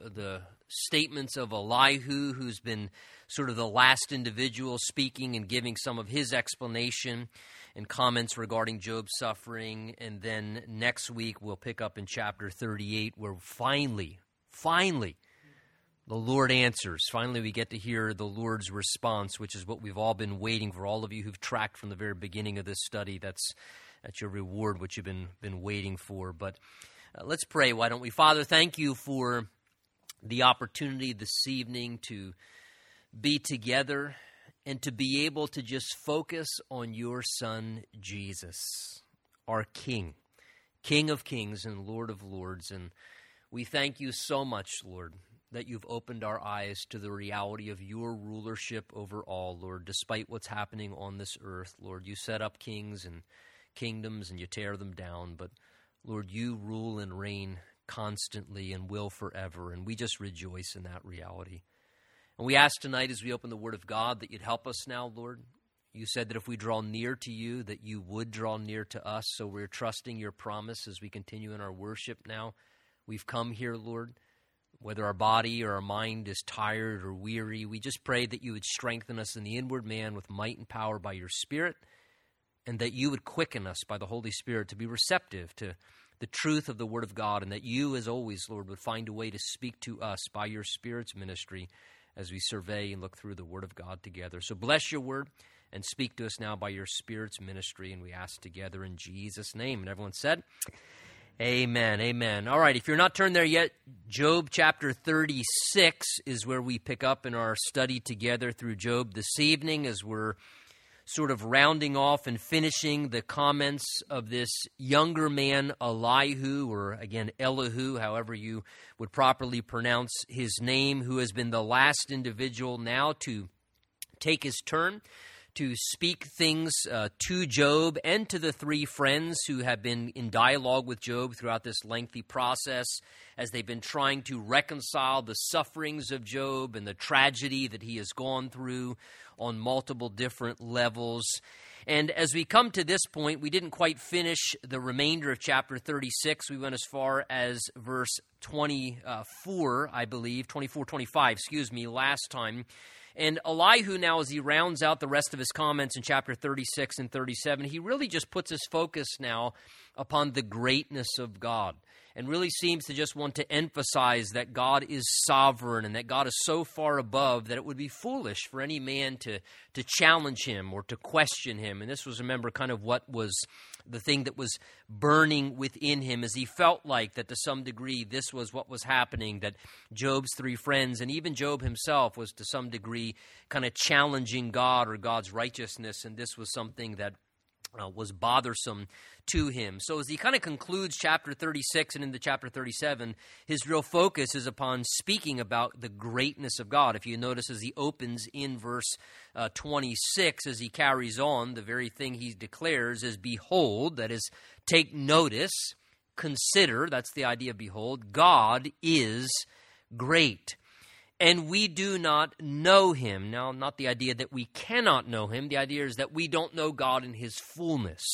the statements of Elihu, who's been sort of the last individual speaking and giving some of his explanation and comments regarding Job's suffering. And then next week, we'll pick up in chapter 38, where finally, finally, the Lord answers. Finally, we get to hear the Lord's response, which is what we've all been waiting for. All of you who've tracked from the very beginning of this study, that's, that's your reward, what you've been, been waiting for. But uh, let's pray, why don't we? Father, thank you for the opportunity this evening to be together and to be able to just focus on your Son, Jesus, our King, King of kings and Lord of lords. And we thank you so much, Lord, that you've opened our eyes to the reality of your rulership over all, Lord, despite what's happening on this earth. Lord, you set up kings and kingdoms and you tear them down, but Lord, you rule and reign constantly and will forever, and we just rejoice in that reality. And we ask tonight as we open the Word of God that you'd help us now, Lord. You said that if we draw near to you, that you would draw near to us. So we're trusting your promise as we continue in our worship now. We've come here, Lord. Whether our body or our mind is tired or weary, we just pray that you would strengthen us in the inward man with might and power by your Spirit and that you would quicken us by the Holy Spirit to be receptive to the truth of the Word of God, and that you, as always, Lord, would find a way to speak to us by your Spirit's ministry as we survey and look through the Word of God together. So bless your Word and speak to us now by your Spirit's ministry, and we ask together in Jesus' name. And everyone said, Amen. Amen. All right, if you're not turned there yet, Job chapter 36 is where we pick up in our study together through Job this evening as we're sort of rounding off and finishing the comments of this younger man, Elihu, or again, Elihu, however you would properly pronounce his name, who has been the last individual now to take his turn to speak things uh, to Job and to the three friends who have been in dialogue with Job throughout this lengthy process as they've been trying to reconcile the sufferings of Job and the tragedy that he has gone through on multiple different levels. And as we come to this point, we didn't quite finish the remainder of chapter 36. We went as far as verse 24, I believe, 24, 25, excuse me, last time. And Elihu, now, as he rounds out the rest of his comments in chapter 36 and 37, he really just puts his focus now upon the greatness of God and really seems to just want to emphasize that God is sovereign and that God is so far above that it would be foolish for any man to, to challenge him or to question him. And this was, remember, kind of what was the thing that was burning within him as he felt like that to some degree this was what was happening, that Job's three friends and even Job himself was to some degree kind of challenging God or God's righteousness. And this was something that uh, was bothersome to him. So, as he kind of concludes chapter 36 and into chapter 37, his real focus is upon speaking about the greatness of God. If you notice, as he opens in verse uh, 26, as he carries on, the very thing he declares is, Behold, that is, take notice, consider, that's the idea, behold, God is great and we do not know him. Now, not the idea that we cannot know him, the idea is that we don't know God in his fullness.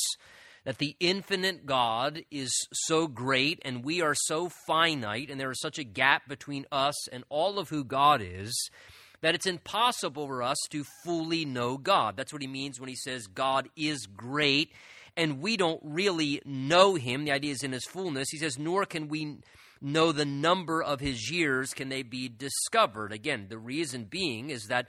That the infinite God is so great and we are so finite, and there is such a gap between us and all of who God is, that it's impossible for us to fully know God. That's what he means when he says God is great and we don't really know him. The idea is in his fullness. He says, nor can we know the number of his years can they be discovered. Again, the reason being is that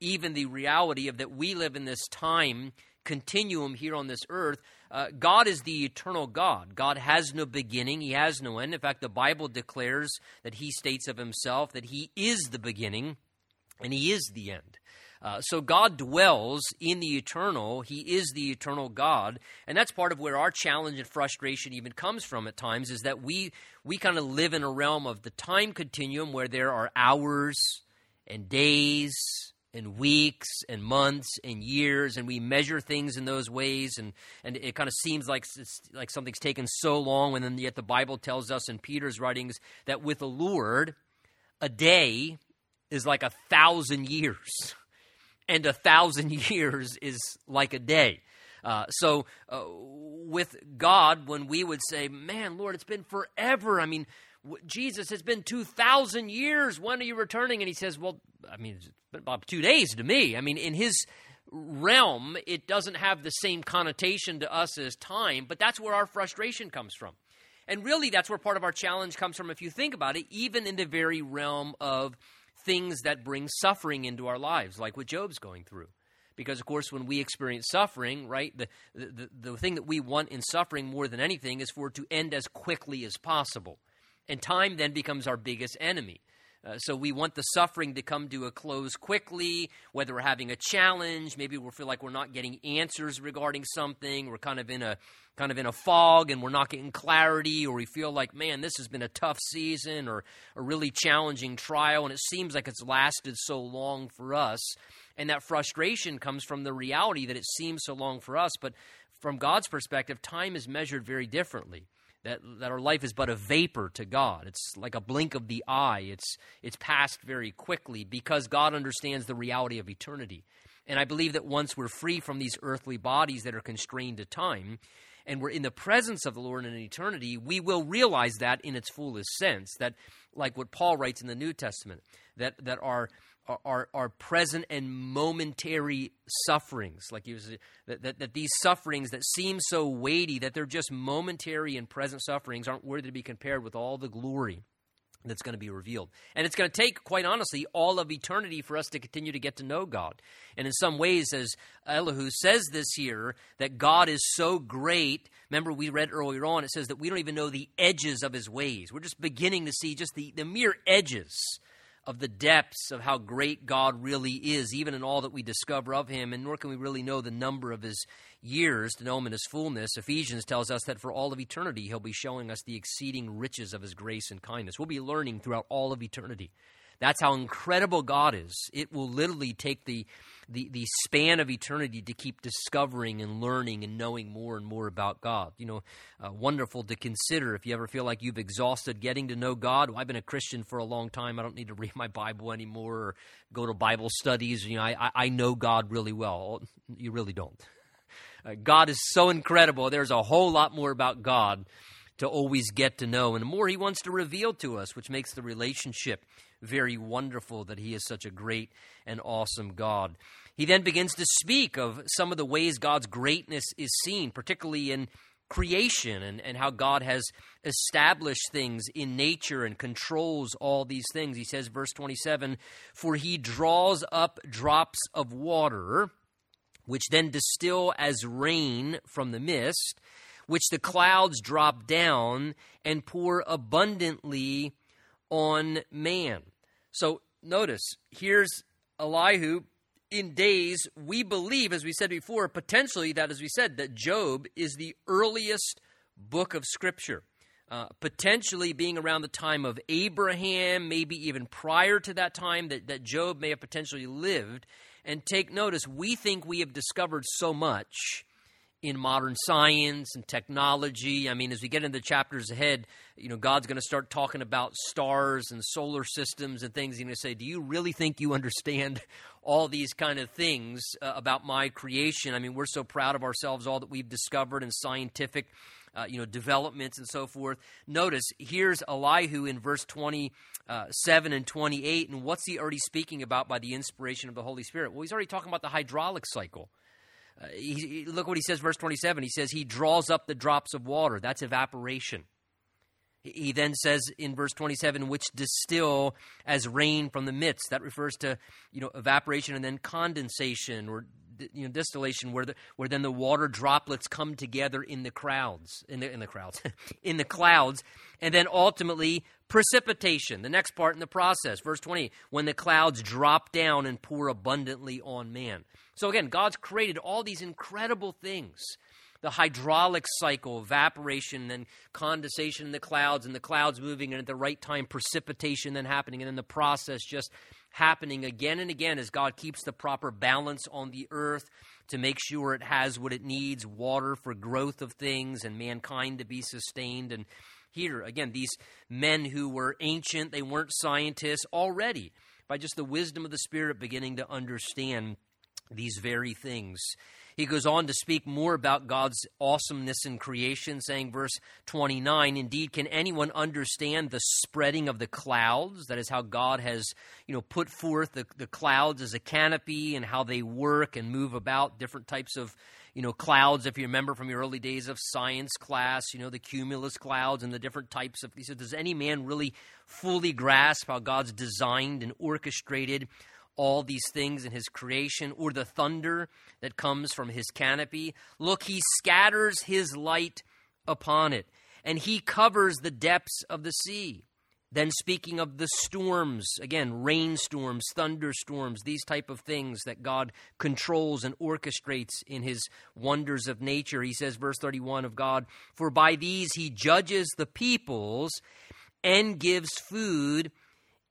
even the reality of that we live in this time continuum here on this earth, uh, God is the eternal God. God has no beginning, He has no end. In fact, the Bible declares that He states of Himself that He is the beginning and He is the end. Uh, so God dwells in the eternal. He is the eternal God, and that's part of where our challenge and frustration even comes from at times. Is that we we kind of live in a realm of the time continuum where there are hours and days and weeks and months and years, and we measure things in those ways, and, and it kind of seems like like something's taken so long, and then yet the Bible tells us in Peter's writings that with the Lord, a day is like a thousand years and a thousand years is like a day. Uh, so, uh, with God, when we would say, Man, Lord, it's been forever. I mean, Jesus, it's been 2,000 years. When are you returning? And he says, Well, I mean, it's been about two days to me. I mean, in his realm, it doesn't have the same connotation to us as time, but that's where our frustration comes from. And really, that's where part of our challenge comes from, if you think about it, even in the very realm of things that bring suffering into our lives, like what Job's going through. Because, of course, when we experience suffering, right, the, the, the thing that we want in suffering more than anything is for it to end as quickly as possible. And time then becomes our biggest enemy. Uh, so we want the suffering to come to a close quickly, whether we're having a challenge, maybe we feel like we're not getting answers regarding something, we're kind of in a kind of in a fog and we're not getting clarity, or we feel like, man, this has been a tough season or a really challenging trial, and it seems like it's lasted so long for us. And that frustration comes from the reality that it seems so long for us, but from God's perspective, time is measured very differently that, that our life is but a vapor to God. It's like a blink of the eye. It's, it's passed very quickly because God understands the reality of eternity. And I believe that once we're free from these earthly bodies that are constrained to time, and we're in the presence of the Lord in eternity, we will realize that in its fullest sense. That, like what Paul writes in the New Testament, that, that our are, are present and momentary sufferings. Like he was, that, that, that these sufferings that seem so weighty, that they're just momentary and present sufferings, aren't worthy to be compared with all the glory that's going to be revealed. And it's going to take, quite honestly, all of eternity for us to continue to get to know God. And in some ways, as Elihu says this here, that God is so great. Remember, we read earlier on, it says that we don't even know the edges of his ways. We're just beginning to see just the, the mere edges of the depths of how great God really is, even in all that we discover of Him, and nor can we really know the number of His years to know Him in His fullness. Ephesians tells us that for all of eternity, He'll be showing us the exceeding riches of His grace and kindness. We'll be learning throughout all of eternity. That's how incredible God is. It will literally take the, the, the span of eternity to keep discovering and learning and knowing more and more about God. You know, uh, wonderful to consider if you ever feel like you've exhausted getting to know God. Well, I've been a Christian for a long time. I don't need to read my Bible anymore or go to Bible studies. You know, I, I know God really well. You really don't. Uh, God is so incredible. There's a whole lot more about God to always get to know, and the more He wants to reveal to us, which makes the relationship very wonderful that He is such a great and awesome God. He then begins to speak of some of the ways God's greatness is seen, particularly in creation and, and how God has established things in nature and controls all these things. He says, verse 27 For he draws up drops of water, which then distill as rain from the mist, which the clouds drop down and pour abundantly on man. So notice, here's Elihu in days we believe, as we said before, potentially that, as we said, that Job is the earliest book of Scripture. Uh, potentially being around the time of Abraham, maybe even prior to that time that, that Job may have potentially lived. And take notice, we think we have discovered so much in modern science and technology. I mean, as we get into the chapters ahead, you know, God's going to start talking about stars and solar systems and things. He's going to say, Do you really think you understand all these kind of things uh, about my creation? I mean, we're so proud of ourselves, all that we've discovered in scientific. Uh, you know, developments and so forth. Notice here's Elihu in verse 27 uh, and 28. And what's he already speaking about by the inspiration of the Holy Spirit? Well, he's already talking about the hydraulic cycle. Uh, he, look what he says, verse 27. He says, He draws up the drops of water. That's evaporation. He then says in verse 27, which distill as rain from the midst. That refers to, you know, evaporation and then condensation or you know, distillation, where the, where then the water droplets come together in the crowds, in the in the crowds, in the clouds, and then ultimately precipitation. The next part in the process, verse 20, when the clouds drop down and pour abundantly on man. So again, God's created all these incredible things the hydraulic cycle, evaporation, then condensation in the clouds, and the clouds moving, and at the right time, precipitation then happening, and then the process just happening again and again as God keeps the proper balance on the earth to make sure it has what it needs water for growth of things and mankind to be sustained. And here, again, these men who were ancient, they weren't scientists already, by just the wisdom of the Spirit, beginning to understand these very things. He goes on to speak more about God's awesomeness in creation, saying, verse 29, Indeed, can anyone understand the spreading of the clouds? That is how God has, you know, put forth the, the clouds as a canopy and how they work and move about, different types of you know, clouds, if you remember from your early days of science class, you know, the cumulus clouds and the different types of. He said, Does any man really fully grasp how God's designed and orchestrated all these things in his creation, or the thunder that comes from his canopy. Look, he scatters his light upon it, and he covers the depths of the sea. Then speaking of the storms, again, rainstorms, thunderstorms, these type of things that God controls and orchestrates in his wonders of nature. He says verse 31 of God, "For by these he judges the peoples and gives food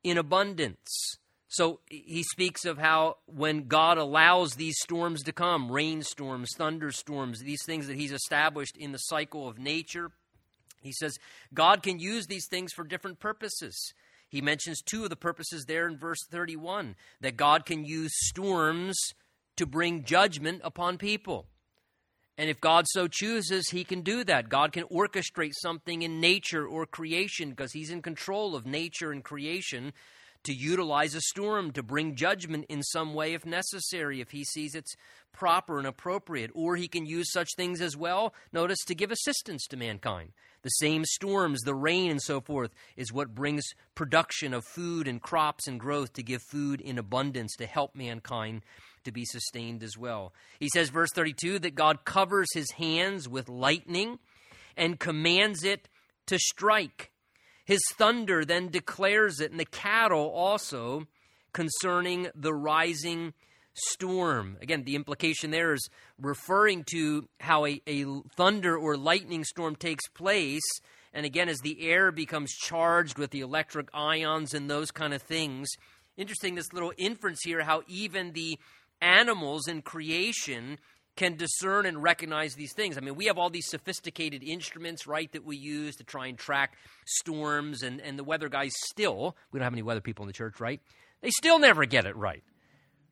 in abundance." So he speaks of how when God allows these storms to come, rainstorms, thunderstorms, these things that he's established in the cycle of nature, he says God can use these things for different purposes. He mentions two of the purposes there in verse 31 that God can use storms to bring judgment upon people. And if God so chooses, He can do that. God can orchestrate something in nature or creation because He's in control of nature and creation to utilize a storm to bring judgment in some way if necessary, if he sees it's proper and appropriate. Or he can use such things as well, notice, to give assistance to mankind. The same storms, the rain, and so forth, is what brings production of food and crops and growth to give food in abundance to help mankind to be sustained as well. He says, verse 32, that God covers his hands with lightning and commands it to strike. His thunder then declares it, and the cattle also concerning the rising storm. Again, the implication there is referring to how a, a thunder or lightning storm takes place. And again, as the air becomes charged with the electric ions and those kind of things. Interesting, this little inference here how even the animals in creation can discern and recognize these things. I mean, we have all these sophisticated instruments, right, that we use to try and track storms, and, and the weather guys still, we don't have any weather people in the church, right? They still never get it right.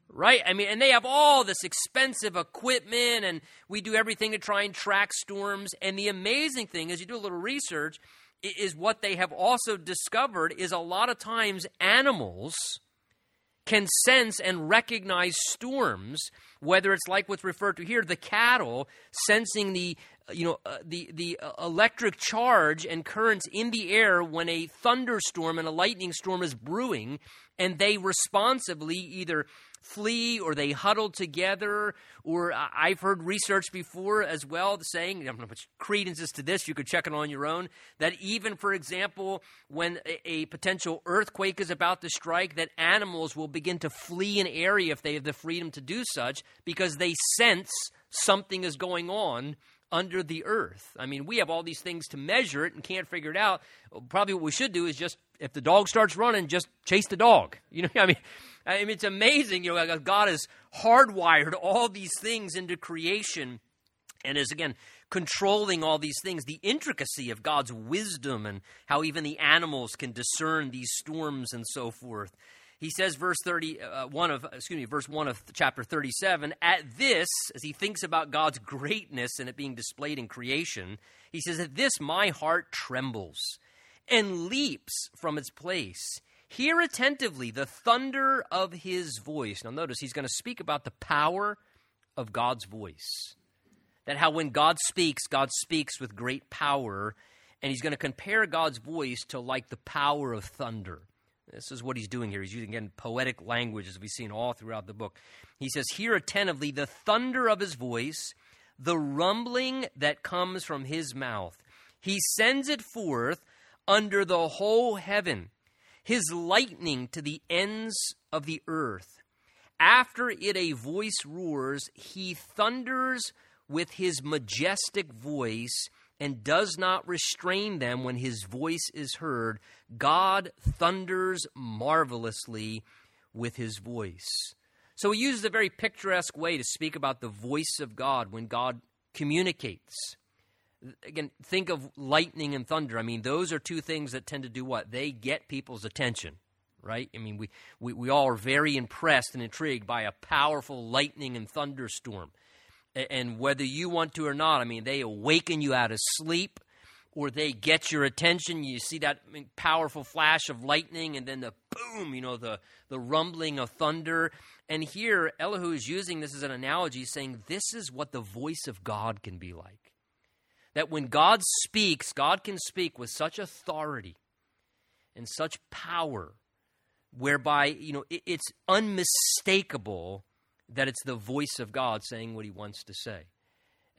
Right? I mean, and they have all this expensive equipment, and we do everything to try and track storms. And the amazing thing is, you do a little research, is what they have also discovered is a lot of times animals can sense and recognize storms, whether it's like what's referred to here, the cattle sensing the you know uh, the the uh, electric charge and currents in the air when a thunderstorm and a lightning storm is brewing, and they responsively either flee or they huddle together. Or I've heard research before as well saying, I don't know much credence is to this, you could check it on your own, that even, for example, when a, a potential earthquake is about to strike, that animals will begin to flee an area if they have the freedom to do such because they sense something is going on under the earth. I mean, we have all these things to measure it and can't figure it out. Probably what we should do is just, if the dog starts running, just chase the dog. You know, I mean, I mean, it's amazing. You know, God has hardwired all these things into creation, and is again controlling all these things. The intricacy of God's wisdom and how even the animals can discern these storms and so forth. He says, verse 30, uh, of, excuse me, verse 1 of chapter 37, at this, as he thinks about God's greatness and it being displayed in creation, he says, At this my heart trembles and leaps from its place. Hear attentively the thunder of his voice. Now, notice he's going to speak about the power of God's voice. That how when God speaks, God speaks with great power, and he's going to compare God's voice to like the power of thunder. This is what he's doing here. He's using, again, poetic language as we've seen all throughout the book. He says, Hear attentively the thunder of his voice, the rumbling that comes from his mouth. He sends it forth under the whole heaven, his lightning to the ends of the earth. After it a voice roars, he thunders with his majestic voice and does not restrain them when his voice is heard. God thunders marvelously with his voice. So he uses a very picturesque way to speak about the voice of God when God communicates. Again, think of lightning and thunder. I mean, those are two things that tend to do what? They get people's attention, right? I mean, we, we, we all are very impressed and intrigued by a powerful lightning and thunderstorm. And whether you want to or not, I mean, they awaken you out of sleep or they get your attention. You see that powerful flash of lightning and then the boom, you know, the, the rumbling of thunder. And here, Elihu is using this as an analogy, saying this is what the voice of God can be like. That when God speaks, God can speak with such authority and such power, whereby, you know, it, it's unmistakable that it's the voice of God saying what he wants to say.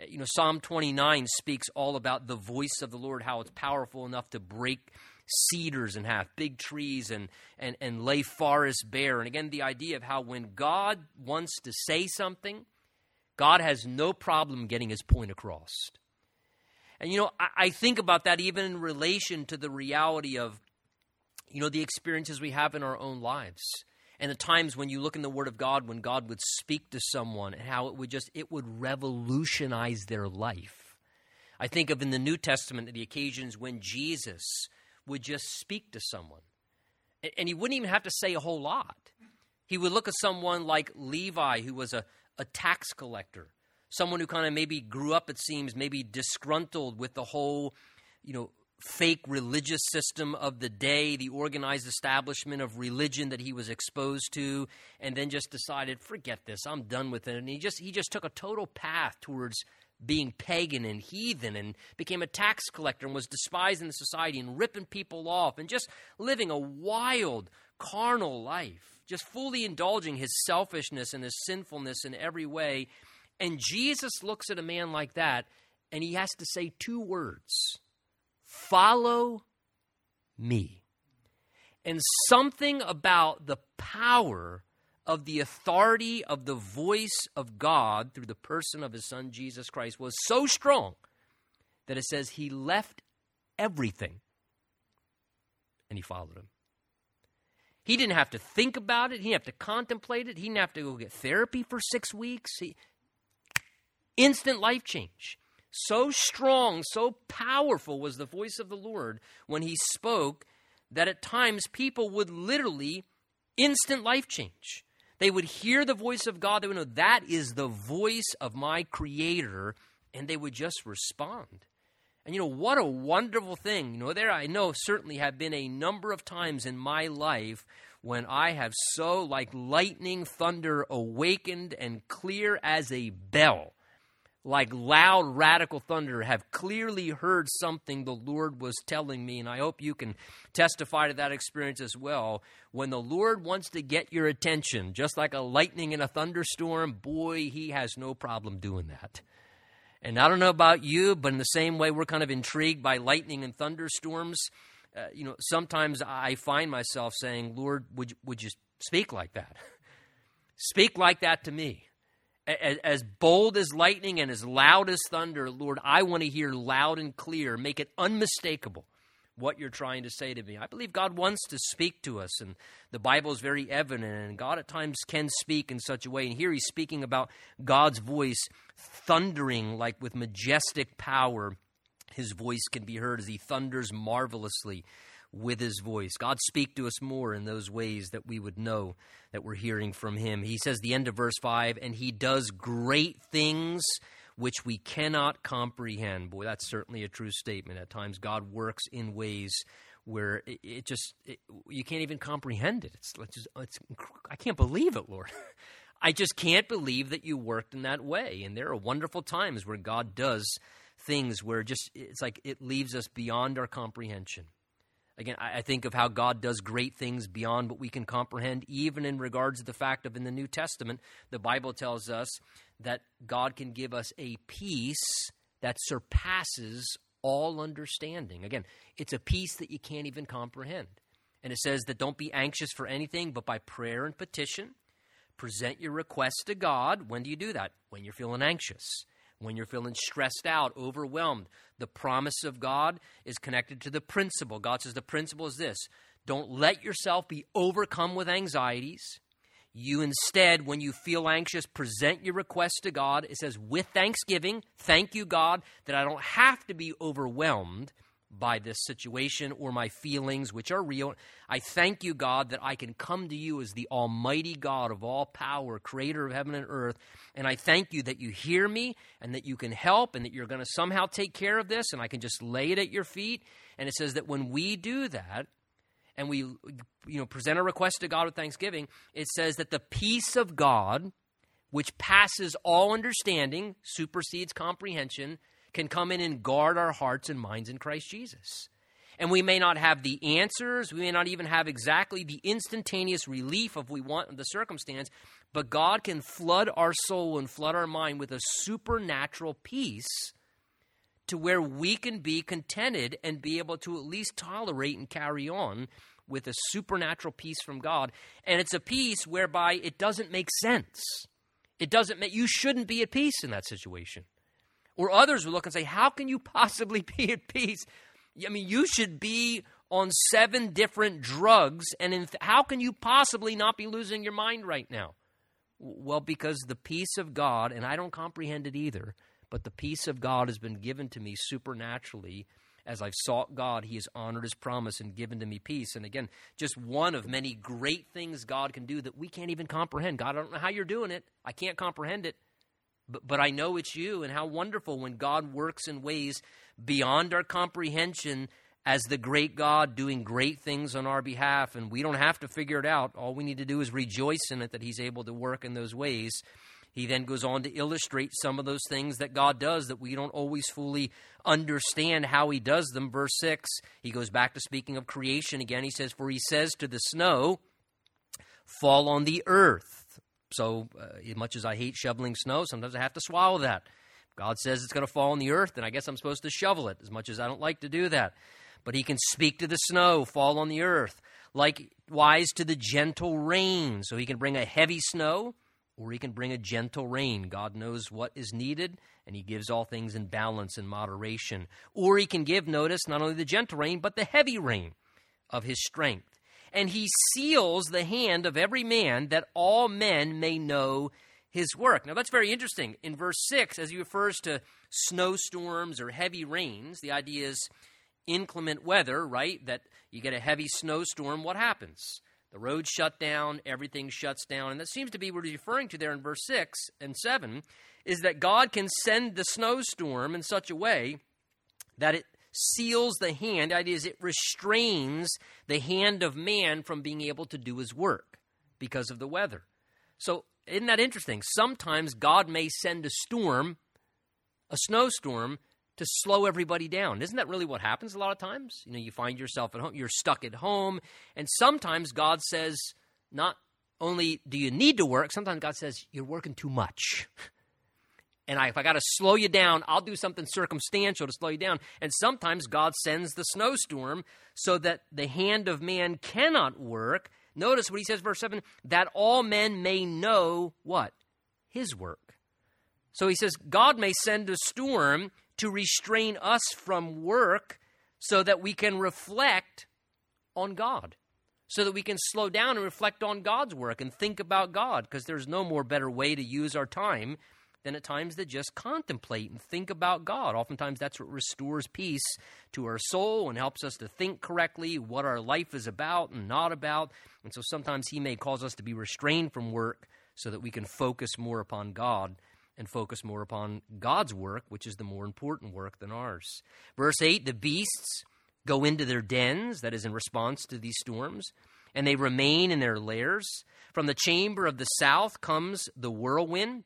Uh, you know, Psalm 29 speaks all about the voice of the Lord, how it's powerful enough to break cedars in half, big trees, and, and, and lay forests bare. And again, the idea of how when God wants to say something, God has no problem getting his point across. And, you know, I, I think about that even in relation to the reality of, you know, the experiences we have in our own lives and the times when you look in the word of god when god would speak to someone and how it would just it would revolutionize their life. I think of in the new testament the occasions when jesus would just speak to someone. And he wouldn't even have to say a whole lot. He would look at someone like levi who was a, a tax collector someone who kind of maybe grew up it seems maybe disgruntled with the whole you know fake religious system of the day, the organized establishment of religion that he was exposed to, and then just decided, forget this, I'm done with it. And he just he just took a total path towards being pagan and heathen and became a tax collector and was despised in the society and ripping people off and just living a wild, carnal life, just fully indulging his selfishness and his sinfulness in every way. And Jesus looks at a man like that and he has to say two words Follow me. And something about the power of the authority of the voice of God through the person of his son Jesus Christ was so strong that it says he left everything and he followed him. He didn't have to think about it. He didn't have to contemplate it. He didn't have to go get therapy for six weeks. He, instant life change. So strong, so powerful was the voice of the Lord when he spoke that at times people would literally instant life change. They would hear the voice of God, they would know that is the voice of my Creator, and they would just respond. And you know, what a wonderful thing. You know, there I know certainly have been a number of times in my life when I have so, like lightning, thunder, awakened and clear as a bell like loud, radical thunder, have clearly heard something the Lord was telling me. And I hope you can testify to that experience as well. When the Lord wants to get your attention, just like a lightning in a thunderstorm, boy, he has no problem doing that. And I don't know about you, but in the same way, we're kind of intrigued by lightning and thunderstorms. Uh, you know, sometimes I find myself saying, Lord, would you, would you speak like that? speak like that to me as bold as lightning and as loud as thunder, Lord, I want to hear loud and clear. Make it unmistakable what you're trying to say to me. I believe God wants to speak to us, and the Bible is very evident, and God at times can speak in such a way. And here he's speaking about God's voice thundering like with majestic power. His voice can be heard as he thunders marvelously with his voice. God speak to us more in those ways that we would know that we're hearing from him. He says the end of verse 5 and he does great things which we cannot comprehend. Boy, that's certainly a true statement. At times God works in ways where it, it just it, you can't even comprehend it. It's, it's, just, it's I can't believe it, Lord. I just can't believe that you worked in that way. And there are wonderful times where God does things where just it's like it leaves us beyond our comprehension. Again, I think of how God does great things beyond what we can comprehend, even in regards to the fact of in the New Testament, the Bible tells us that God can give us a peace that surpasses all understanding. Again, it's a peace that you can't even comprehend. And it says that don't be anxious for anything, but by prayer and petition, present your requests to God. When do you do that? When you're feeling anxious when you're feeling stressed out, overwhelmed. The promise of God is connected to the principle. God says the principle is this don't let yourself be overcome with anxieties. You instead, when you feel anxious, present your request to God. It says, with thanksgiving, thank you, God, that I don't have to be overwhelmed by this situation or my feelings, which are real. I thank you, God, that I can come to you as the Almighty God of all power, creator of heaven and earth. And I thank you that you hear me and that you can help and that you're going to somehow take care of this and I can just lay it at your feet. And it says that when we do that, and we you know present a request to God with thanksgiving, it says that the peace of God, which passes all understanding, supersedes comprehension, can come in and guard our hearts and minds in Christ Jesus. And we may not have the answers, we may not even have exactly the instantaneous relief of we want the circumstance, but God can flood our soul and flood our mind with a supernatural peace to where we can be contented and be able to at least tolerate and carry on with a supernatural peace from God. And it's a peace whereby it doesn't make sense. It doesn't make you shouldn't be at peace in that situation. Or others will look and say, How can you possibly be at peace? I mean, you should be on seven different drugs, and in, how can you possibly not be losing your mind right now? Well, because the peace of God, and I don't comprehend it either, but the peace of God has been given to me supernaturally. As I've sought God, He has honored His promise and given to me peace. And again, just one of many great things God can do that we can't even comprehend. God, I don't know how you're doing it. I can't comprehend it. But, but I know it's you, and how wonderful when God works in ways beyond our comprehension as the great God doing great things on our behalf. And we don't have to figure it out. All we need to do is rejoice in it that He's able to work in those ways. He then goes on to illustrate some of those things that God does that we don't always fully understand how He does them. Verse 6, he goes back to speaking of creation again. He says, For He says to the snow, Fall on the earth. So, uh, as much as I hate shoveling snow, sometimes I have to swallow that. God says it's going to fall on the earth, and I guess I'm supposed to shovel it, as much as I don't like to do that. But He can speak to the snow, fall on the earth. Likewise to the gentle rain. So He can bring a heavy snow or he can bring a gentle rain. God knows what is needed, and he gives all things in balance and moderation. Or he can give, notice, not only the gentle rain, but the heavy rain of his strength. And he seals the hand of every man that all men may know his work. Now, that's very interesting. In verse 6, as he refers to snowstorms or heavy rains, the idea is inclement weather, right? That you get a heavy snowstorm, what happens? The roads shut down, everything shuts down. And that seems to be what he's referring to there in verse 6 and 7 is that God can send the snowstorm in such a way that it seals the hand. that is, it restrains the hand of man from being able to do his work because of the weather. So, isn't that interesting? Sometimes God may send a storm, a snowstorm, to slow everybody down. Isn't that really what happens a lot of times? You know, you find yourself at home, you're stuck at home, and sometimes God says, not only do you need to work, sometimes God says, you're working too much. And I, if I got to slow you down, I'll do something circumstantial to slow you down. And sometimes God sends the snowstorm so that the hand of man cannot work. Notice what he says, verse 7 that all men may know what? His work. So he says, God may send a storm to restrain us from work so that we can reflect on God, so that we can slow down and reflect on God's work and think about God, because there's no more better way to use our time than at times to just contemplate and think about God. Oftentimes, that's what restores peace to our soul and helps us to think correctly what our life is about and not about. And so sometimes He may cause us to be restrained from work so that we can focus more upon God and focus more upon God's work, which is the more important work than ours. Verse 8 the beasts go into their dens, that is, in response to these storms, and they remain in their lairs. From the chamber of the south comes the whirlwind.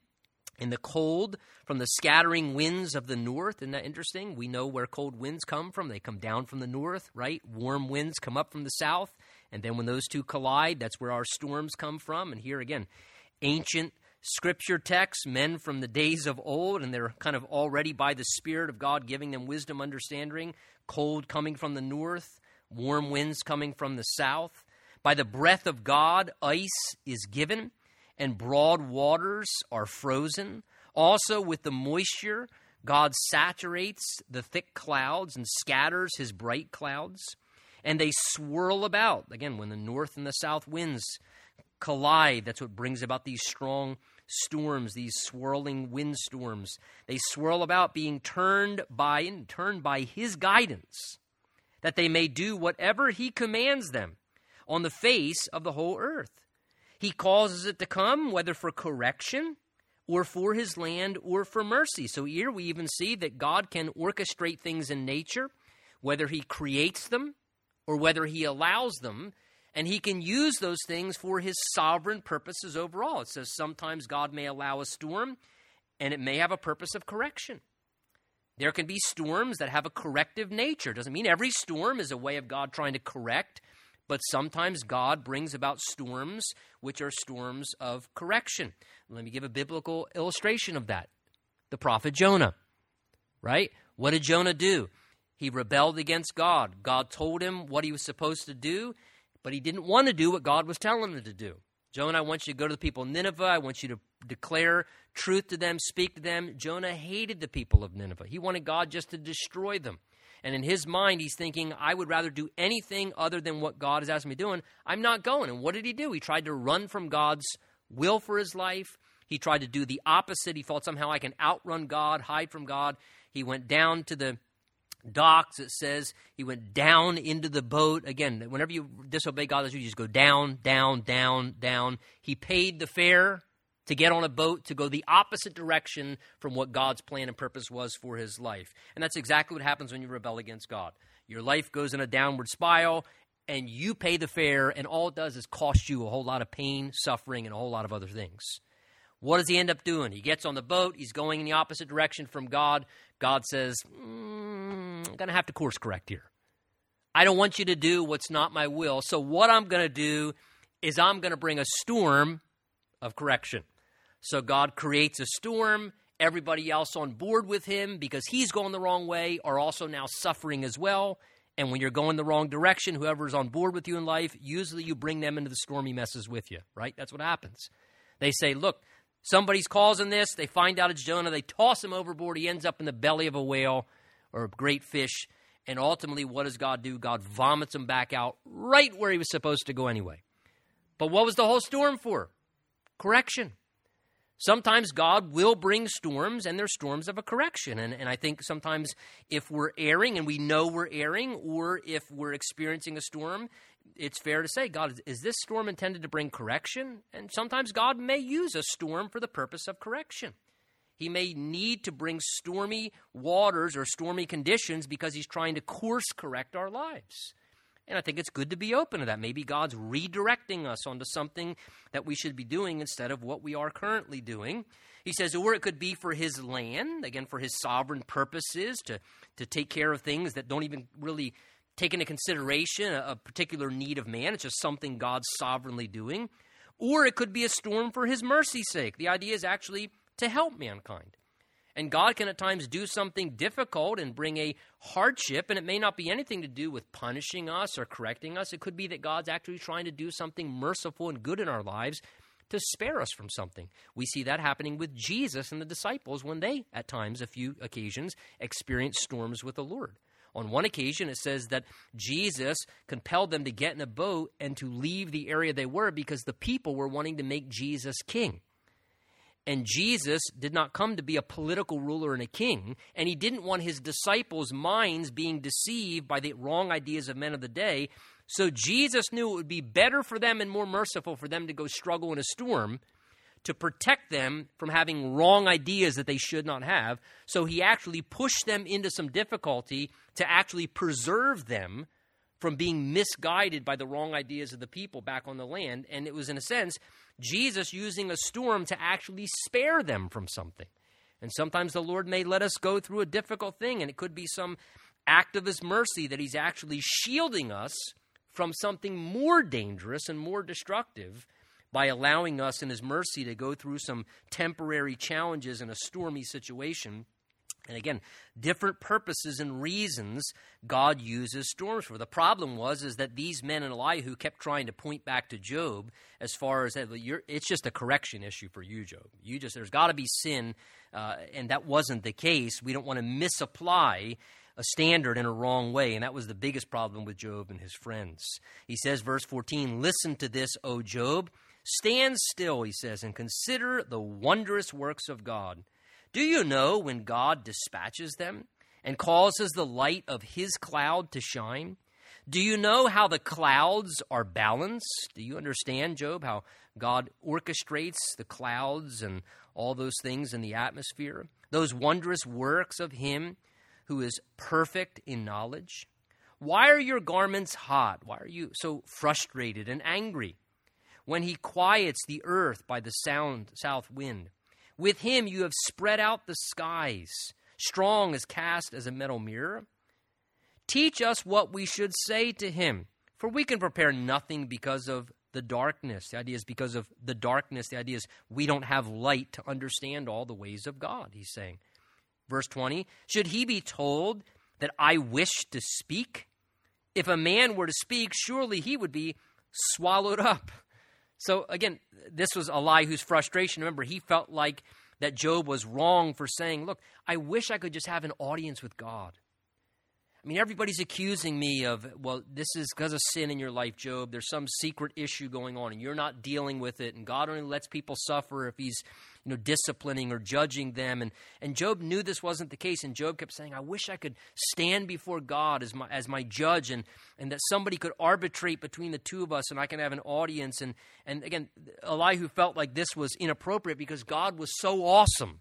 In the cold from the scattering winds of the north. Isn't that interesting? We know where cold winds come from. They come down from the north, right? Warm winds come up from the south. And then when those two collide, that's where our storms come from. And here again, ancient scripture texts, men from the days of old, and they're kind of already by the Spirit of God giving them wisdom, understanding, cold coming from the north, warm winds coming from the south. By the breath of God, ice is given, and broad waters are frozen. Also, with the moisture, God saturates the thick clouds and scatters his bright clouds, and they swirl about. Again, when the north and the south winds collide, that's what brings about these strong storms, these swirling windstorms. They swirl about being turned by and turned by his guidance. that they may do whatever he commands them on the face of the whole earth. He causes it to come, whether for correction or for his land or for mercy. So here we even see that God can orchestrate things in nature, whether he creates them or whether he allows them, and he can use those things for his sovereign purposes overall. It says sometimes God may allow a storm and it may have a purpose of correction. There can be storms that have a corrective nature. Doesn't mean every storm is a way of God trying to correct, but sometimes God brings about storms which are storms of correction. Let me give a biblical illustration of that. The prophet Jonah, right? What did Jonah do? He rebelled against God. God told him what he was supposed to do, but he didn't want to do what God was telling him to do. Jonah, I want you to go to the people of Nineveh. I want you to declare truth to them, speak to them. Jonah hated the people of Nineveh. He wanted God just to destroy them. And in his mind, he's thinking, I would rather do anything other than what God has asked me to do. I'm not going. And what did he do? He tried to run from God's will for his life. He tried to do the opposite. He thought somehow I can outrun God, hide from God. He went down to the docks. It says he went down into the boat. Again, whenever you disobey God, you just go down, down, down, down. He paid the fare to get on a boat to go the opposite direction from what God's plan and purpose was for his life. And that's exactly what happens when you rebel against God. Your life goes in a downward spiral, and you pay the fare, and all it does is cost you a whole lot of pain, suffering, and a whole lot of other things. What does he end up doing? He gets on the boat, he's going in the opposite direction from God. God says, mm, I'm going to have to course correct here. I don't want you to do what's not my will. So, what I'm going to do is I'm going to bring a storm of correction. So God creates a storm. Everybody else on board with him because he's going the wrong way are also now suffering as well. And when you're going the wrong direction, whoever's on board with you in life, usually you bring them into the stormy messes with you, right? That's what happens. They say, look, somebody's causing this. They find out it's Jonah. They toss him overboard. He ends up in the belly of a whale or a great fish. And ultimately, what does God do? God vomits him back out right where he was supposed to go anyway. But what was the whole storm for? Correction. Sometimes God will bring storms, and they're storms of a correction. And, and I think sometimes if we're erring and we know we're erring, or if we're experiencing a storm, it's fair to say, God, is this storm intended to bring correction? And sometimes God may use a storm for the purpose of correction. He may need to bring stormy waters or stormy conditions because he's trying to course correct our lives. And I think it's good to be open to that. Maybe God's redirecting us onto something that we should be doing instead of what we are currently doing. He says, or it could be for his land, again, for his sovereign purposes, to, to take care of things that don't even really take into consideration a, a particular need of man. It's just something God's sovereignly doing. Or it could be a storm for his mercy's sake. The idea is actually to help mankind. And God can at times do something difficult and bring a hardship, and it may not be anything to do with punishing us or correcting us. It could be that God's actually trying to do something merciful and good in our lives to spare us from something. We see that happening with Jesus and the disciples when they, at times, a few occasions, experienced storms with the Lord. On one occasion, it says that Jesus compelled them to get in a boat and to leave the area they were because the people were wanting to make Jesus king. And Jesus did not come to be a political ruler and a king, and he didn't want his disciples' minds being deceived by the wrong ideas of men of the day. So Jesus knew it would be better for them and more merciful for them to go struggle in a storm to protect them from having wrong ideas that they should not have. So he actually pushed them into some difficulty to actually preserve them from being misguided by the wrong ideas of the people back on the land. And it was, in a sense, Jesus using a storm to actually spare them from something. And sometimes the Lord may let us go through a difficult thing, and it could be some act of His mercy that He's actually shielding us from something more dangerous and more destructive by allowing us in His mercy to go through some temporary challenges in a stormy situation and again, different purposes and reasons God uses storms for. The problem was is that these men in Elihu kept trying to point back to Job as far as that. it's just a correction issue for you, Job. You just there's got to be sin, uh, and that wasn't the case. We don't want to misapply a standard in a wrong way, and that was the biggest problem with Job and his friends. He says, verse 14, "Listen to this, O Job." Stand still, he says, and consider the wondrous works of God. Do you know when God dispatches them? and causes the light of his cloud to shine? Do you know how the clouds are balanced? Do you understand, Job, how God orchestrates the clouds and all those things in the atmosphere? Those wondrous works of him who is perfect in knowledge? Why are your garments hot? Why are you so frustrated and angry? When he quiets the earth by the sound south wind. With him you have spread out the skies, strong as cast as a metal mirror. Teach us what we should say to him, for we can prepare nothing because of the darkness. The idea is because of the darkness. The idea is we don't have light to understand all the ways of God, he's saying. Verse 20 Should he be told that I wish to speak? If a man were to speak, surely he would be swallowed up. So again, this was Elihu's frustration. Remember, he felt like that Job was wrong for saying, Look, I wish I could just have an audience with God. I mean, everybody's accusing me of, well, this is because of sin in your life, Job. There's some secret issue going on, and you're not dealing with it. And God only lets people suffer if He's, you know, disciplining or judging them. And and Job knew this wasn't the case, and Job kept saying, "I wish I could stand before God as my as my judge, and and that somebody could arbitrate between the two of us, and I can have an audience." And and again, Elihu felt like this was inappropriate because God was so awesome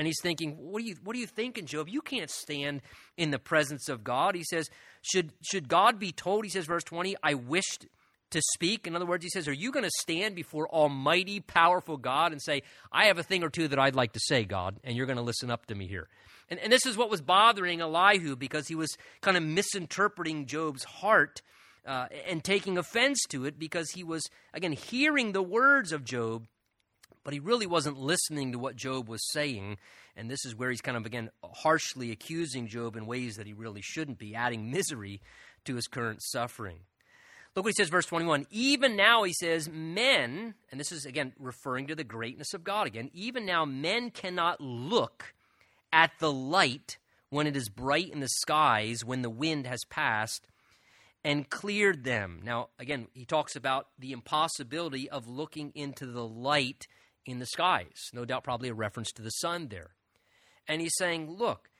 and he's thinking, what are you what are you thinking, Job? You can't stand in the presence of God. He says, should should God be told? He says, verse 20, I wished to speak. In other words, he says, Are you going to stand before Almighty, powerful God and say, I have a thing or two that I'd like to say, God, and you're going to listen up to me here? And, and this is what was bothering Elihu because he was kind of misinterpreting Job's heart uh, and taking offense to it because he was, again, hearing the words of Job but he really wasn't listening to what Job was saying. And this is where he's kind of, again, harshly accusing Job in ways that he really shouldn't be, adding misery to his current suffering. Look what he says, verse 21. Even now, he says, men, and this is again referring to the greatness of God again, even now, men cannot look at the light when it is bright in the skies, when the wind has passed and cleared them. Now, again, he talks about the impossibility of looking into the light in the skies. No doubt, probably a reference to the sun there. And he's saying, look,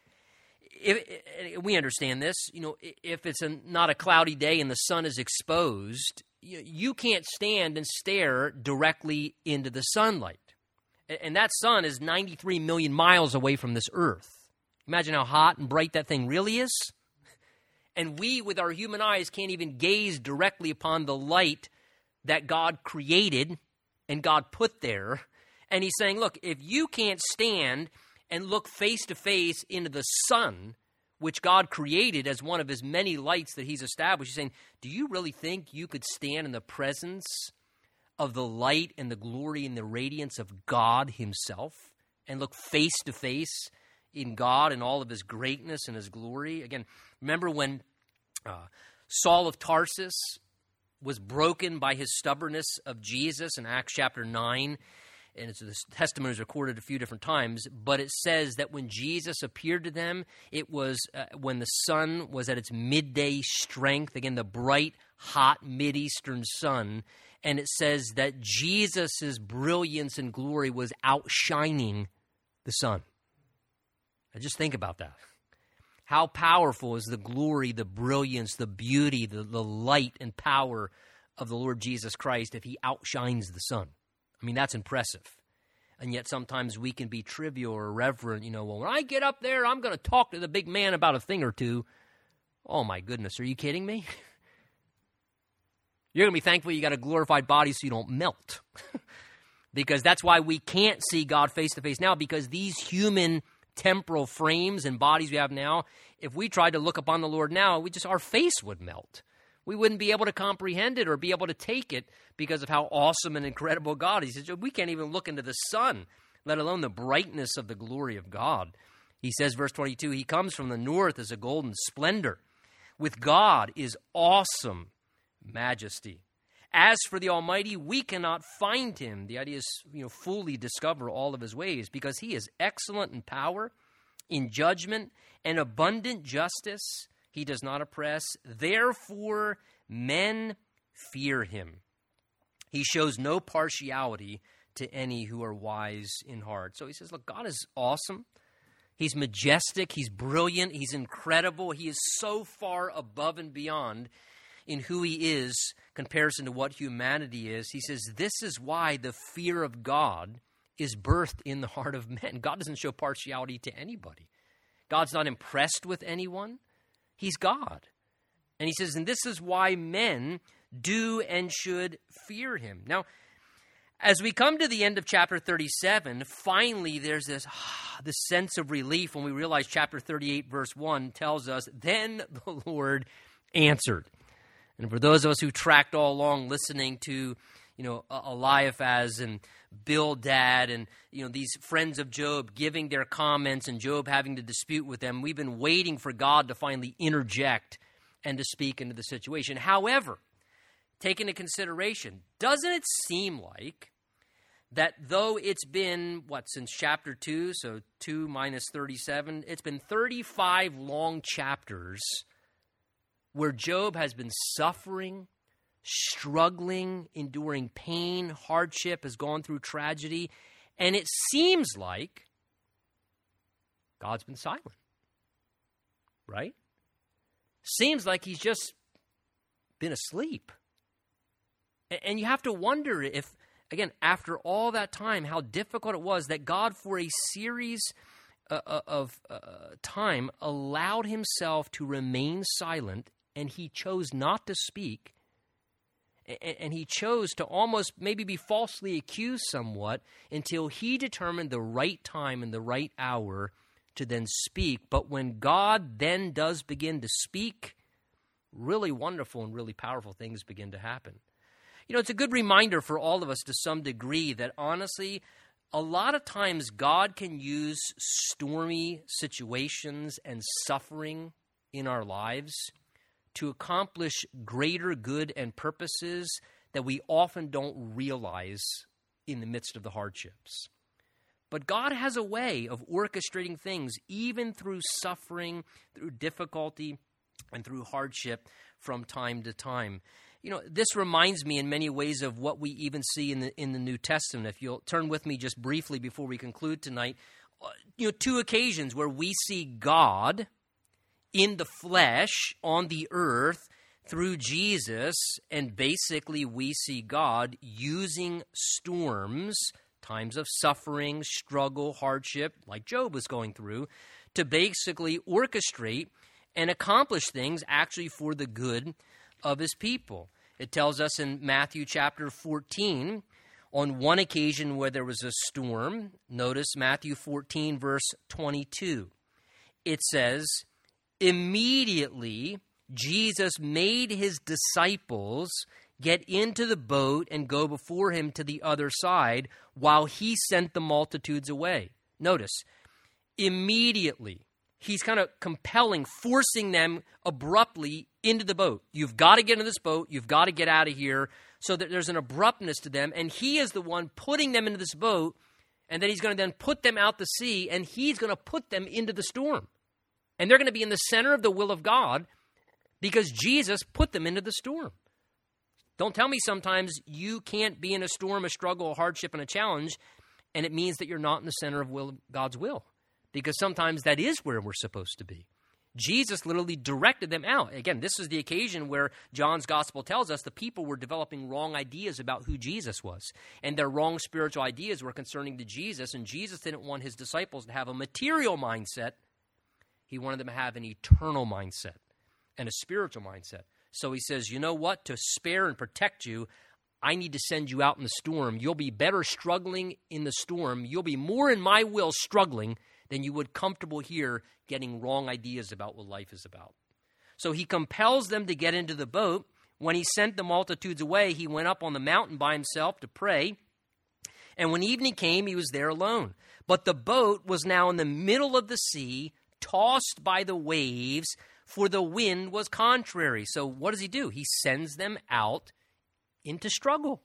if, if we understand this. You know, if it's a, not a cloudy day and the sun is exposed, you, you can't stand and stare directly into the sunlight. And that sun is 93 million miles away from this earth. Imagine how hot and bright that thing really is. And we, with our human eyes, can't even gaze directly upon the light that God created and God put there and he's saying, look, if you can't stand and look face to face into the sun, which God created as one of his many lights that he's established, he's saying, do you really think you could stand in the presence of the light and the glory and the radiance of God himself and look face to face in God and all of his greatness and his glory? Again, remember when uh, Saul of Tarsus was broken by his stubbornness of Jesus in Acts chapter 9 and it's the testimony is recorded a few different times, but it says that when Jesus appeared to them, it was uh, when the sun was at its midday strength, again, the bright, hot Mideastern sun. And it says that Jesus' brilliance and glory was outshining the sun. Now just think about that. How powerful is the glory, the brilliance, the beauty, the, the light and power of the Lord Jesus Christ if he outshines the sun? I mean, that's impressive. And yet sometimes we can be trivial or irreverent. You know, well, when I get up there, I'm going to talk to the big man about a thing or two. Oh, my goodness. Are you kidding me? You're going to be thankful you got a glorified body so you don't melt. because that's why we can't see God face to face now, because these human temporal frames and bodies we have now, if we tried to look upon the Lord now, we just our face would melt we wouldn't be able to comprehend it or be able to take it because of how awesome and incredible God is. We can't even look into the sun, let alone the brightness of the glory of God. He says, verse 22, He comes from the north as a golden splendor. With God is awesome majesty. As for the Almighty, we cannot find him. The idea is, you know, fully discover all of his ways because he is excellent in power, in judgment, and abundant justice he does not oppress. Therefore, men fear him. He shows no partiality to any who are wise in heart. So he says, Look, God is awesome. He's majestic, he's brilliant, he's incredible. He is so far above and beyond in who he is comparison to what humanity is. He says this is why the fear of God is birthed in the heart of men. God doesn't show partiality to anybody. God's not impressed with anyone. He's God. And he says, and this is why men do and should fear him. Now, as we come to the end of chapter 37, finally there's this, this sense of relief when we realize chapter 38, verse 1 tells us, Then the Lord answered. And for those of us who tracked all along listening to, you know, Eliphaz and Bildad and, you know, these friends of Job giving their comments and Job having to dispute with them, we've been waiting for God to finally interject and to speak into the situation. However, take into consideration, doesn't it seem like that though it's been, what, since chapter 2, so 2 minus 37, it's been 35 long chapters where Job has been suffering, struggling, enduring pain, hardship, has gone through tragedy, and it seems like God's been silent. Right? Seems like he's just been asleep. And you have to wonder if, again, after all that time, how difficult it was that God, for a series uh, uh, of uh, time, allowed himself to remain silent and he chose not to speak. And he chose to almost maybe be falsely accused somewhat until he determined the right time and the right hour to then speak. But when God then does begin to speak, really wonderful and really powerful things begin to happen. You know, it's a good reminder for all of us to some degree that honestly, a lot of times God can use stormy situations and suffering in our lives to accomplish greater good and purposes that we often don't realize in the midst of the hardships. But God has a way of orchestrating things, even through suffering, through difficulty, and through hardship from time to time. You know, this reminds me in many ways of what we even see in the in the New Testament. If you'll turn with me just briefly before we conclude tonight, uh, you know, two occasions where we see God in the flesh on the earth through Jesus, and basically we see God using storms, times of suffering, struggle, hardship, like Job was going through, to basically orchestrate and accomplish things actually for the good of his people. It tells us in Matthew chapter 14, on one occasion where there was a storm, notice Matthew 14, verse 22. It says, Immediately, Jesus made his disciples get into the boat and go before him to the other side while he sent the multitudes away. Notice, immediately he's kind of compelling, forcing them abruptly into the boat. You've got to get in this boat. You've got to get out of here. So that there's an abruptness to them. And he is the one putting them into this boat. And then he's going to then put them out to sea. And he's going to put them into the storm. And they're going to be in the center of the will of God because Jesus put them into the storm. Don't tell me sometimes you can't be in a storm, a struggle, a hardship, and a challenge, and it means that you're not in the center of will, God's will because sometimes that is where we're supposed to be. Jesus literally directed them out. Again, this is the occasion where John's gospel tells us the people were developing wrong ideas about who Jesus was. And their wrong spiritual ideas were concerning to Jesus, and Jesus didn't want his disciples to have a material mindset. He wanted them to have an eternal mindset and a spiritual mindset. So he says, You know what? To spare and protect you, I need to send you out in the storm. You'll be better struggling in the storm. You'll be more in my will struggling than you would comfortable here getting wrong ideas about what life is about. So he compels them to get into the boat. When he sent the multitudes away, he went up on the mountain by himself to pray. And when evening came, he was there alone. But the boat was now in the middle of the sea, tossed by the waves, for the wind was contrary. So what does he do? He sends them out into struggle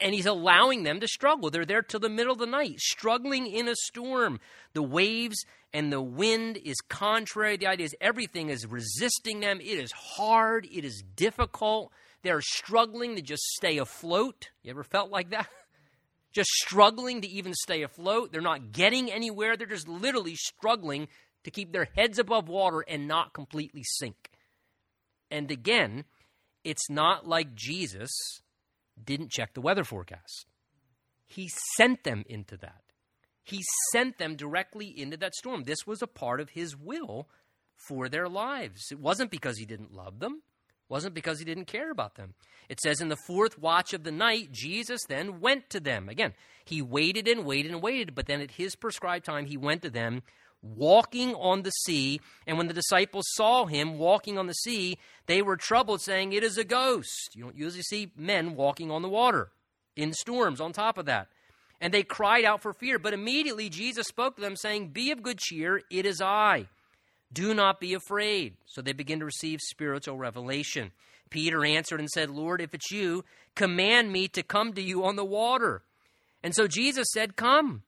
and he's allowing them to struggle. They're there till the middle of the night, struggling in a storm. The waves and the wind is contrary. The idea is everything is resisting them. It is hard. It is difficult. They're struggling to just stay afloat. You ever felt like that? just struggling to even stay afloat. They're not getting anywhere. They're just literally struggling to keep their heads above water and not completely sink. And again, it's not like Jesus didn't check the weather forecast. He sent them into that. He sent them directly into that storm. This was a part of his will for their lives. It wasn't because he didn't love them, wasn't because he didn't care about them. It says in the fourth watch of the night, Jesus then went to them. Again, he waited and waited and waited, but then at his prescribed time, he went to them walking on the sea. And when the disciples saw him walking on the sea, they were troubled, saying, It is a ghost. You don't usually see men walking on the water in storms on top of that. And they cried out for fear. But immediately Jesus spoke to them, saying, Be of good cheer, it is I. Do not be afraid. So they begin to receive spiritual revelation. Peter answered and said, Lord, if it's you, command me to come to you on the water. And so Jesus said, Come.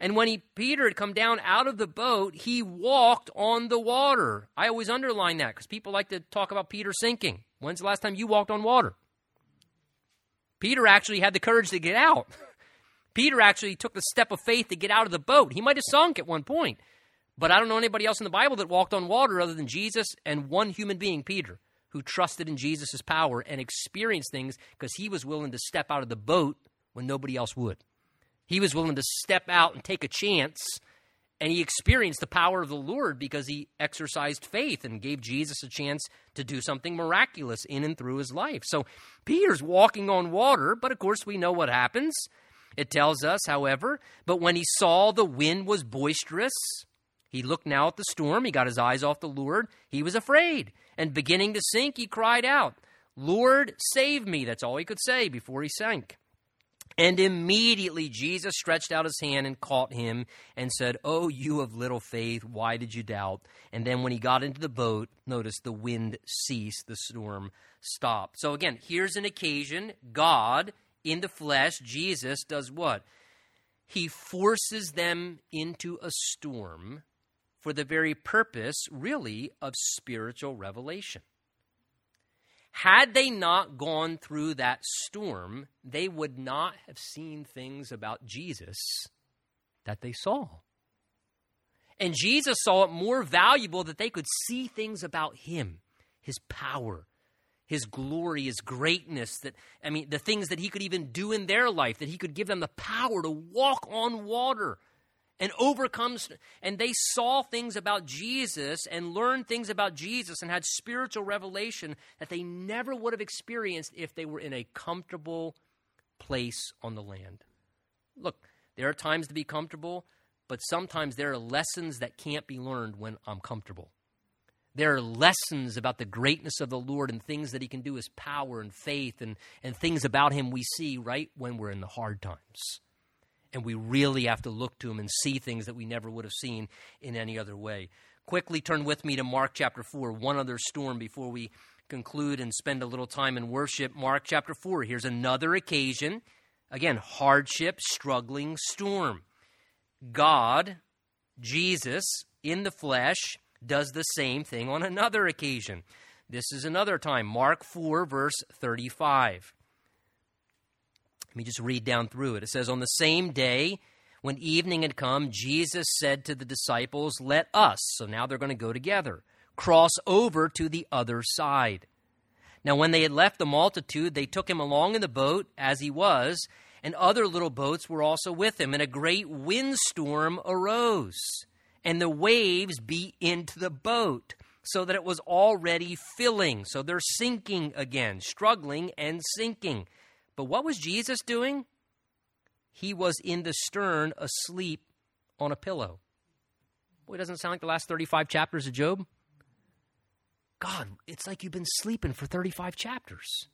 And when he, Peter had come down out of the boat, he walked on the water. I always underline that because people like to talk about Peter sinking. When's the last time you walked on water? Peter actually had the courage to get out. Peter actually took the step of faith to get out of the boat. He might have sunk at one point, but I don't know anybody else in the Bible that walked on water other than Jesus and one human being, Peter, who trusted in Jesus' power and experienced things because he was willing to step out of the boat when nobody else would. He was willing to step out and take a chance, and he experienced the power of the Lord because he exercised faith and gave Jesus a chance to do something miraculous in and through his life. So Peter's walking on water, but of course we know what happens. It tells us, however, but when he saw the wind was boisterous, he looked now at the storm, he got his eyes off the Lord, he was afraid, and beginning to sink, he cried out, Lord, save me. That's all he could say before he sank. And immediately Jesus stretched out his hand and caught him and said, Oh, you of little faith, why did you doubt? And then when he got into the boat, notice the wind ceased, the storm stopped. So again, here's an occasion God in the flesh, Jesus, does what? He forces them into a storm for the very purpose, really, of spiritual revelation. Had they not gone through that storm, they would not have seen things about Jesus that they saw. And Jesus saw it more valuable that they could see things about him, his power, his glory, his greatness, that I mean the things that he could even do in their life, that he could give them the power to walk on water, and overcomes and they saw things about Jesus and learned things about Jesus and had spiritual revelation that they never would have experienced if they were in a comfortable place on the land. Look, there are times to be comfortable, but sometimes there are lessons that can't be learned when I'm comfortable. There are lessons about the greatness of the Lord and things that He can do, His power and faith, and, and things about Him we see right when we're in the hard times and we really have to look to him and see things that we never would have seen in any other way. Quickly turn with me to Mark chapter 4, one other storm before we conclude and spend a little time in worship. Mark chapter 4, here's another occasion. Again, hardship, struggling, storm. God, Jesus, in the flesh, does the same thing on another occasion. This is another time. Mark 4, verse 35 me just read down through it. It says, On the same day, when evening had come, Jesus said to the disciples, Let us, so now they're going to go together, cross over to the other side. Now, when they had left the multitude, they took him along in the boat as he was, and other little boats were also with him, and a great windstorm arose, and the waves beat into the boat, so that it was already filling. So they're sinking again, struggling and sinking. But what was Jesus doing? He was in the stern asleep on a pillow. Boy, doesn't sound like the last 35 chapters of Job. God, it's like you've been sleeping for 35 chapters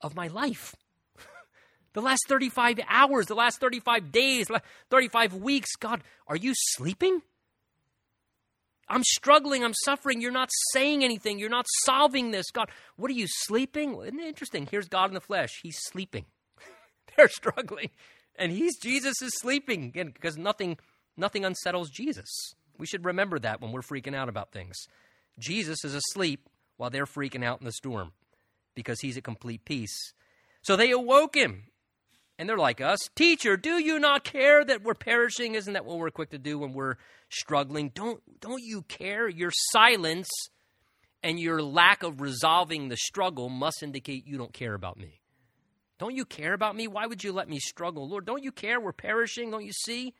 of my life. the last 35 hours, the last 35 days, 35 weeks. God, are you sleeping? I'm struggling. I'm suffering. You're not saying anything. You're not solving this. God, what are you sleeping? Isn't it interesting? Here's God in the flesh. He's sleeping. They're struggling. And he's Jesus is sleeping again because nothing nothing unsettles Jesus. We should remember that when we're freaking out about things. Jesus is asleep while they're freaking out in the storm because he's at complete peace. So they awoke him And they're like us. Teacher, do you not care that we're perishing? Isn't that what we're quick to do when we're struggling? Don't, don't you care? Your silence and your lack of resolving the struggle must indicate you don't care about me. Don't you care about me? Why would you let me struggle? Lord, don't you care? We're perishing. Don't you see?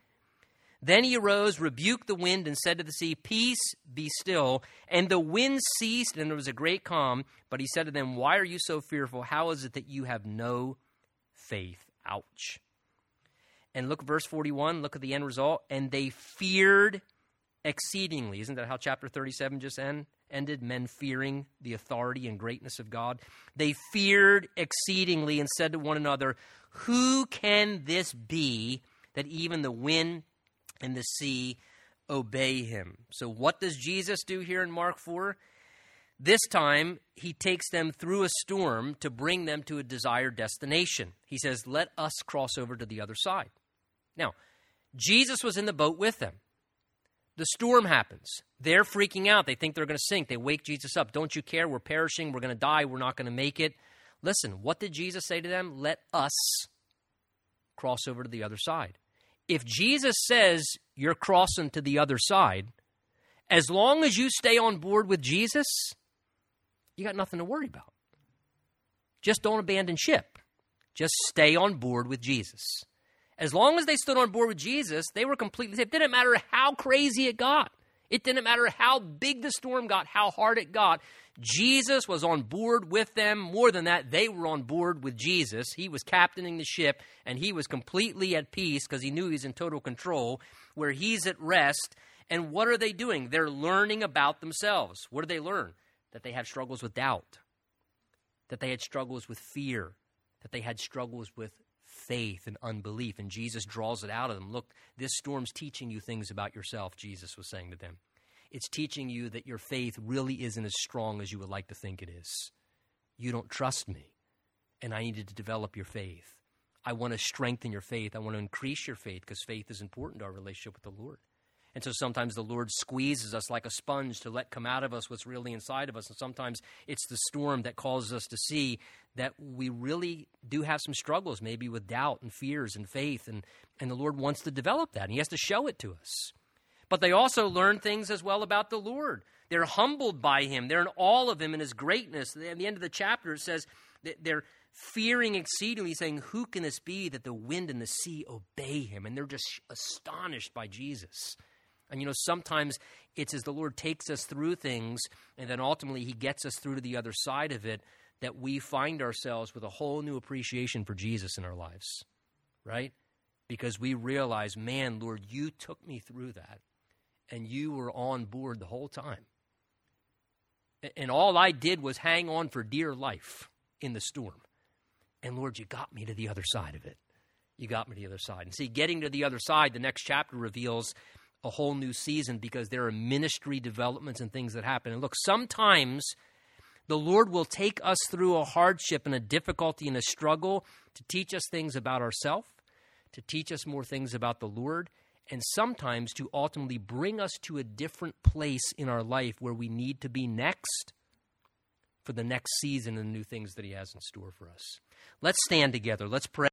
Then he arose, rebuked the wind, and said to the sea, Peace, be still. And the wind ceased, and there was a great calm. But he said to them, Why are you so fearful? How is it that you have no faith? Ouch. And look verse 41. Look at the end result. And they feared exceedingly. Isn't that how chapter 37 just end, ended? Men fearing the authority and greatness of God. They feared exceedingly and said to one another, Who can this be that even the wind and the sea obey him? So, what does Jesus do here in Mark 4? This time, he takes them through a storm to bring them to a desired destination. He says, Let us cross over to the other side. Now, Jesus was in the boat with them. The storm happens. They're freaking out. They think they're going to sink. They wake Jesus up. Don't you care? We're perishing. We're going to die. We're not going to make it. Listen, what did Jesus say to them? Let us cross over to the other side. If Jesus says you're crossing to the other side, as long as you stay on board with Jesus, you got nothing to worry about. Just don't abandon ship. Just stay on board with Jesus. As long as they stood on board with Jesus, they were completely safe. It didn't matter how crazy it got. It didn't matter how big the storm got, how hard it got. Jesus was on board with them. More than that, they were on board with Jesus. He was captaining the ship, and he was completely at peace because he knew he's in total control, where he's at rest. And what are they doing? They're learning about themselves. What do they learn? That they had struggles with doubt, that they had struggles with fear, that they had struggles with faith and unbelief. And Jesus draws it out of them. Look, this storm's teaching you things about yourself, Jesus was saying to them. It's teaching you that your faith really isn't as strong as you would like to think it is. You don't trust me, and I needed to develop your faith. I want to strengthen your faith. I want to increase your faith because faith is important to our relationship with the Lord. And so sometimes the Lord squeezes us like a sponge to let come out of us what's really inside of us. And sometimes it's the storm that causes us to see that we really do have some struggles, maybe with doubt and fears and faith. And, and the Lord wants to develop that, and He has to show it to us. But they also learn things as well about the Lord. They're humbled by Him, they're in awe of Him and His greatness. At the end of the chapter, it says that they're fearing exceedingly, saying, Who can this be that the wind and the sea obey Him? And they're just astonished by Jesus. And you know, sometimes it's as the Lord takes us through things and then ultimately He gets us through to the other side of it that we find ourselves with a whole new appreciation for Jesus in our lives, right? Because we realize, man, Lord, you took me through that and you were on board the whole time. And all I did was hang on for dear life in the storm. And Lord, you got me to the other side of it. You got me to the other side. And see, getting to the other side, the next chapter reveals a whole new season because there are ministry developments and things that happen. And look, sometimes the Lord will take us through a hardship and a difficulty and a struggle to teach us things about ourselves, to teach us more things about the Lord, and sometimes to ultimately bring us to a different place in our life where we need to be next for the next season and the new things that He has in store for us. Let's stand together. Let's pray.